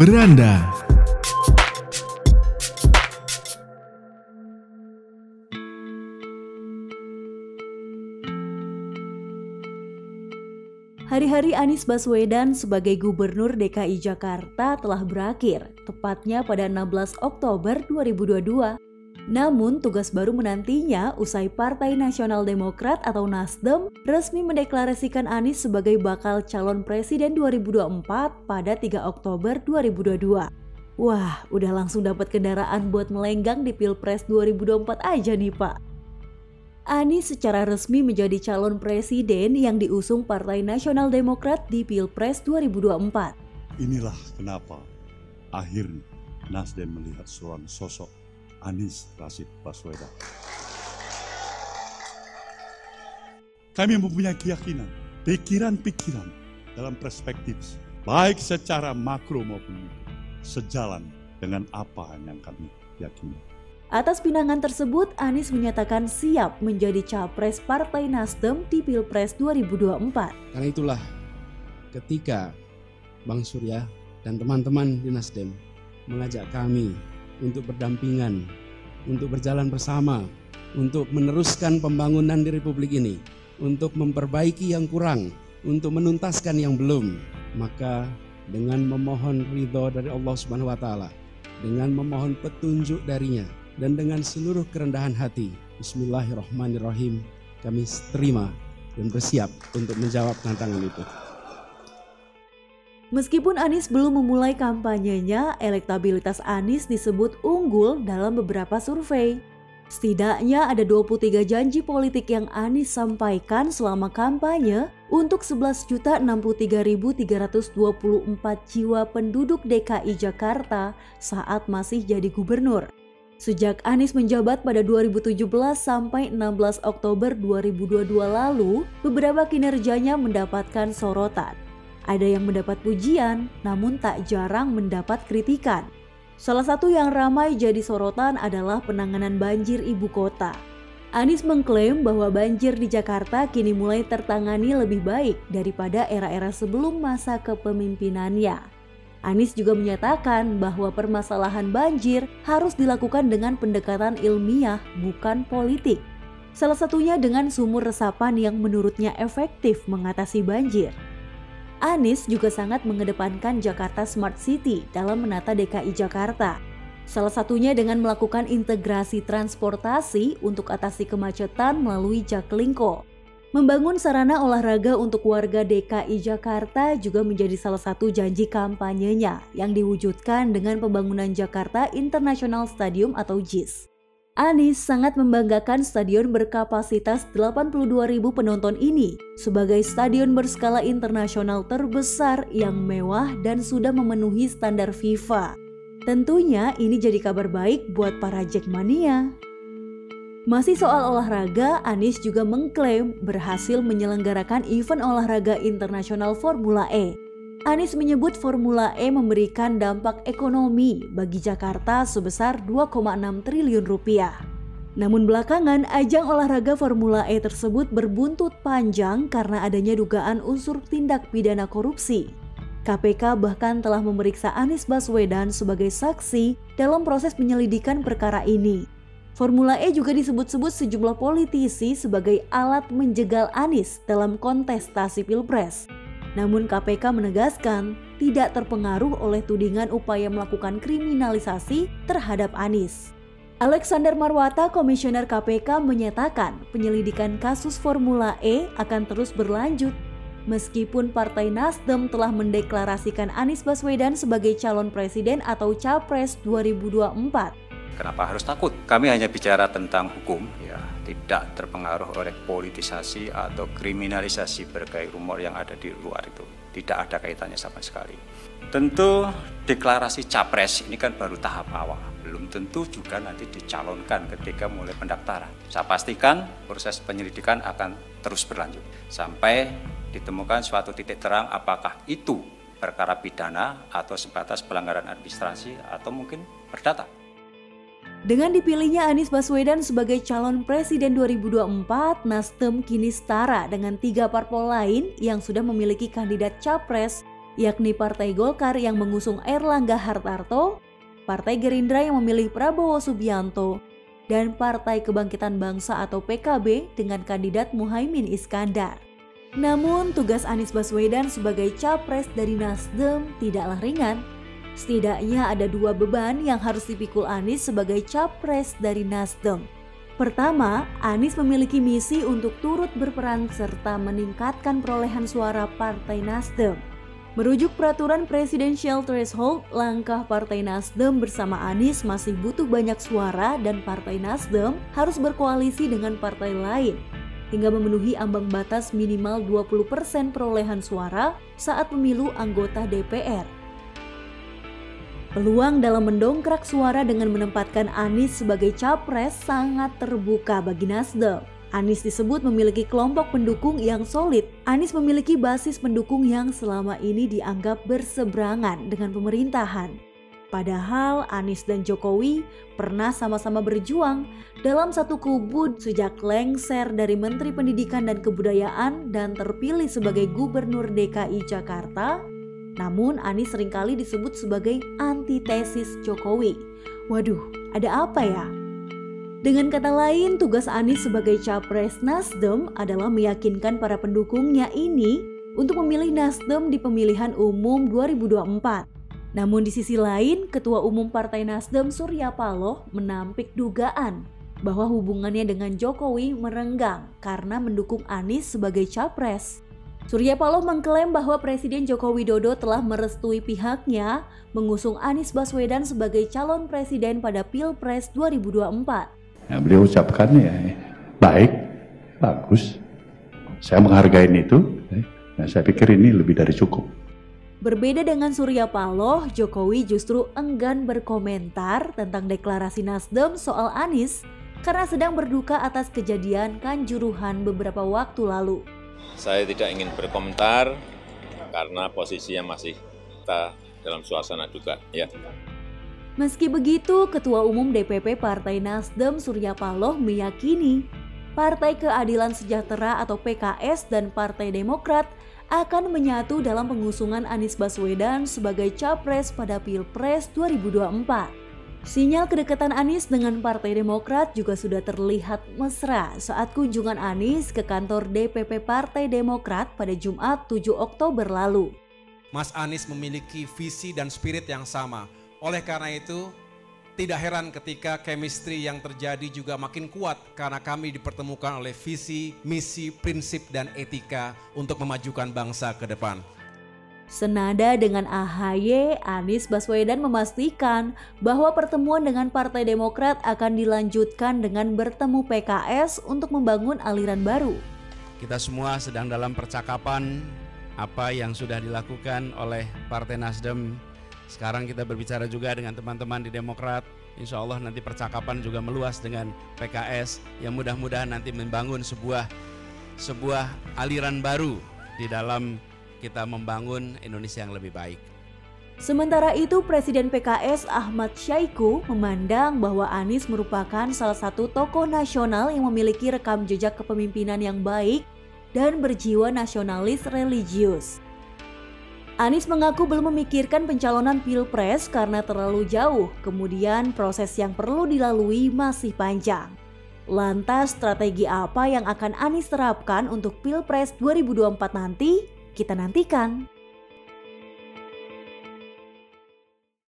Beranda. Hari-hari Anies Baswedan sebagai Gubernur DKI Jakarta telah berakhir, tepatnya pada 16 Oktober 2022. Namun, tugas baru menantinya usai Partai Nasional Demokrat atau Nasdem resmi mendeklarasikan Anies sebagai bakal calon presiden 2024 pada 3 Oktober 2022. Wah, udah langsung dapat kendaraan buat melenggang di Pilpres 2024 aja nih, Pak. Anies secara resmi menjadi calon presiden yang diusung Partai Nasional Demokrat di Pilpres 2024. Inilah kenapa akhirnya Nasdem melihat seorang sosok Anies Rashid Baswedan. Kami mempunyai keyakinan, pikiran-pikiran dalam perspektif baik secara makro maupun mikro, sejalan dengan apa yang kami yakini. Atas pinangan tersebut, Anies menyatakan siap menjadi capres Partai Nasdem di Pilpres 2024. Karena itulah ketika Bang Surya dan teman-teman di Nasdem mengajak kami untuk berdampingan, untuk berjalan bersama, untuk meneruskan pembangunan di Republik ini, untuk memperbaiki yang kurang, untuk menuntaskan yang belum, maka dengan memohon ridho dari Allah Subhanahu wa taala, dengan memohon petunjuk darinya, dan dengan seluruh kerendahan hati. Bismillahirrahmanirrahim. Kami terima dan bersiap untuk menjawab tantangan itu. Meskipun Anies belum memulai kampanyenya, elektabilitas Anies disebut unggul dalam beberapa survei. Setidaknya ada 23 janji politik yang Anies sampaikan selama kampanye untuk 11.063.324 jiwa penduduk DKI Jakarta saat masih jadi gubernur. Sejak Anies menjabat pada 2017 sampai 16 Oktober 2022 lalu, beberapa kinerjanya mendapatkan sorotan. Ada yang mendapat pujian, namun tak jarang mendapat kritikan. Salah satu yang ramai jadi sorotan adalah penanganan banjir ibu kota. Anies mengklaim bahwa banjir di Jakarta kini mulai tertangani lebih baik daripada era-era sebelum masa kepemimpinannya. Anies juga menyatakan bahwa permasalahan banjir harus dilakukan dengan pendekatan ilmiah, bukan politik. Salah satunya dengan sumur resapan yang menurutnya efektif mengatasi banjir. Anies juga sangat mengedepankan Jakarta Smart City dalam menata DKI Jakarta. Salah satunya dengan melakukan integrasi transportasi untuk atasi kemacetan melalui Jaklingko. Membangun sarana olahraga untuk warga DKI Jakarta juga menjadi salah satu janji kampanyenya yang diwujudkan dengan pembangunan Jakarta International Stadium atau JIS. Anies sangat membanggakan stadion berkapasitas 82.000 penonton ini sebagai stadion berskala internasional terbesar yang mewah dan sudah memenuhi standar FIFA. Tentunya ini jadi kabar baik buat para Jackmania. Masih soal olahraga, Anies juga mengklaim berhasil menyelenggarakan event olahraga internasional Formula E Anies menyebut Formula E memberikan dampak ekonomi bagi Jakarta sebesar 2,6 triliun rupiah. Namun belakangan ajang olahraga Formula E tersebut berbuntut panjang karena adanya dugaan unsur tindak pidana korupsi. KPK bahkan telah memeriksa Anies Baswedan sebagai saksi dalam proses penyelidikan perkara ini. Formula E juga disebut-sebut sejumlah politisi sebagai alat menjegal Anies dalam kontestasi Pilpres. Namun KPK menegaskan tidak terpengaruh oleh tudingan upaya melakukan kriminalisasi terhadap Anies. Alexander Marwata, Komisioner KPK menyatakan penyelidikan kasus Formula E akan terus berlanjut meskipun Partai Nasdem telah mendeklarasikan Anies Baswedan sebagai calon presiden atau capres 2024. Kenapa harus takut? Kami hanya bicara tentang hukum, ya, tidak terpengaruh oleh politisasi atau kriminalisasi berbagai rumor yang ada di luar itu. Tidak ada kaitannya sama sekali. Tentu deklarasi capres ini kan baru tahap awal. Belum tentu juga nanti dicalonkan ketika mulai pendaftaran. Saya pastikan proses penyelidikan akan terus berlanjut sampai ditemukan suatu titik terang apakah itu perkara pidana atau sebatas pelanggaran administrasi atau mungkin perdata. Dengan dipilihnya Anies Baswedan sebagai calon presiden 2024, Nasdem kini setara dengan tiga parpol lain yang sudah memiliki kandidat capres yakni Partai Golkar yang mengusung Erlangga Hartarto, Partai Gerindra yang memilih Prabowo Subianto, dan Partai Kebangkitan Bangsa atau PKB dengan kandidat Muhaimin Iskandar. Namun, tugas Anies Baswedan sebagai capres dari Nasdem tidaklah ringan. Setidaknya ada dua beban yang harus dipikul Anies sebagai capres dari Nasdem. Pertama, Anies memiliki misi untuk turut berperan serta meningkatkan perolehan suara Partai Nasdem. Merujuk peraturan Presidential Threshold, langkah Partai Nasdem bersama Anies masih butuh banyak suara dan Partai Nasdem harus berkoalisi dengan partai lain hingga memenuhi ambang batas minimal 20% perolehan suara saat pemilu anggota DPR. Peluang dalam mendongkrak suara dengan menempatkan Anies sebagai capres sangat terbuka bagi Nasdem. Anies disebut memiliki kelompok pendukung yang solid. Anies memiliki basis pendukung yang selama ini dianggap berseberangan dengan pemerintahan. Padahal Anies dan Jokowi pernah sama-sama berjuang dalam satu kubu sejak lengser dari Menteri Pendidikan dan Kebudayaan dan terpilih sebagai Gubernur DKI Jakarta. Namun Anies sering kali disebut sebagai antitesis Jokowi. Waduh, ada apa ya? Dengan kata lain, tugas Anies sebagai capres Nasdem adalah meyakinkan para pendukungnya ini untuk memilih Nasdem di pemilihan umum 2024. Namun di sisi lain, Ketua Umum Partai Nasdem Surya Paloh menampik dugaan bahwa hubungannya dengan Jokowi merenggang karena mendukung Anies sebagai capres. Surya Paloh mengklaim bahwa Presiden Joko Widodo telah merestui pihaknya mengusung Anies Baswedan sebagai calon presiden pada Pilpres 2024. Nah, beliau ucapkan ya baik, bagus. Saya menghargai itu. Nah, saya pikir ini lebih dari cukup. Berbeda dengan Surya Paloh, Jokowi justru enggan berkomentar tentang deklarasi Nasdem soal Anies karena sedang berduka atas kejadian Kanjuruhan beberapa waktu lalu. Saya tidak ingin berkomentar karena posisinya masih kita dalam suasana juga ya. Meski begitu, Ketua Umum DPP Partai Nasdem Surya Paloh meyakini Partai Keadilan Sejahtera atau PKS dan Partai Demokrat akan menyatu dalam pengusungan Anies Baswedan sebagai capres pada Pilpres 2024. Sinyal kedekatan Anies dengan Partai Demokrat juga sudah terlihat mesra saat kunjungan Anies ke kantor DPP Partai Demokrat pada Jumat 7 Oktober lalu. Mas Anies memiliki visi dan spirit yang sama, oleh karena itu, tidak heran ketika chemistry yang terjadi juga makin kuat karena kami dipertemukan oleh visi, misi, prinsip, dan etika untuk memajukan bangsa ke depan. Senada dengan AHY, Anies Baswedan memastikan bahwa pertemuan dengan Partai Demokrat akan dilanjutkan dengan bertemu PKS untuk membangun aliran baru. Kita semua sedang dalam percakapan apa yang sudah dilakukan oleh Partai Nasdem sekarang kita berbicara juga dengan teman-teman di Demokrat. Insya Allah nanti percakapan juga meluas dengan PKS yang mudah-mudahan nanti membangun sebuah sebuah aliran baru di dalam kita membangun Indonesia yang lebih baik. Sementara itu, Presiden PKS Ahmad Syaiqo memandang bahwa Anies merupakan salah satu tokoh nasional yang memiliki rekam jejak kepemimpinan yang baik dan berjiwa nasionalis religius. Anies mengaku belum memikirkan pencalonan Pilpres karena terlalu jauh, kemudian proses yang perlu dilalui masih panjang. Lantas strategi apa yang akan Anies terapkan untuk Pilpres 2024 nanti? Kita nantikan.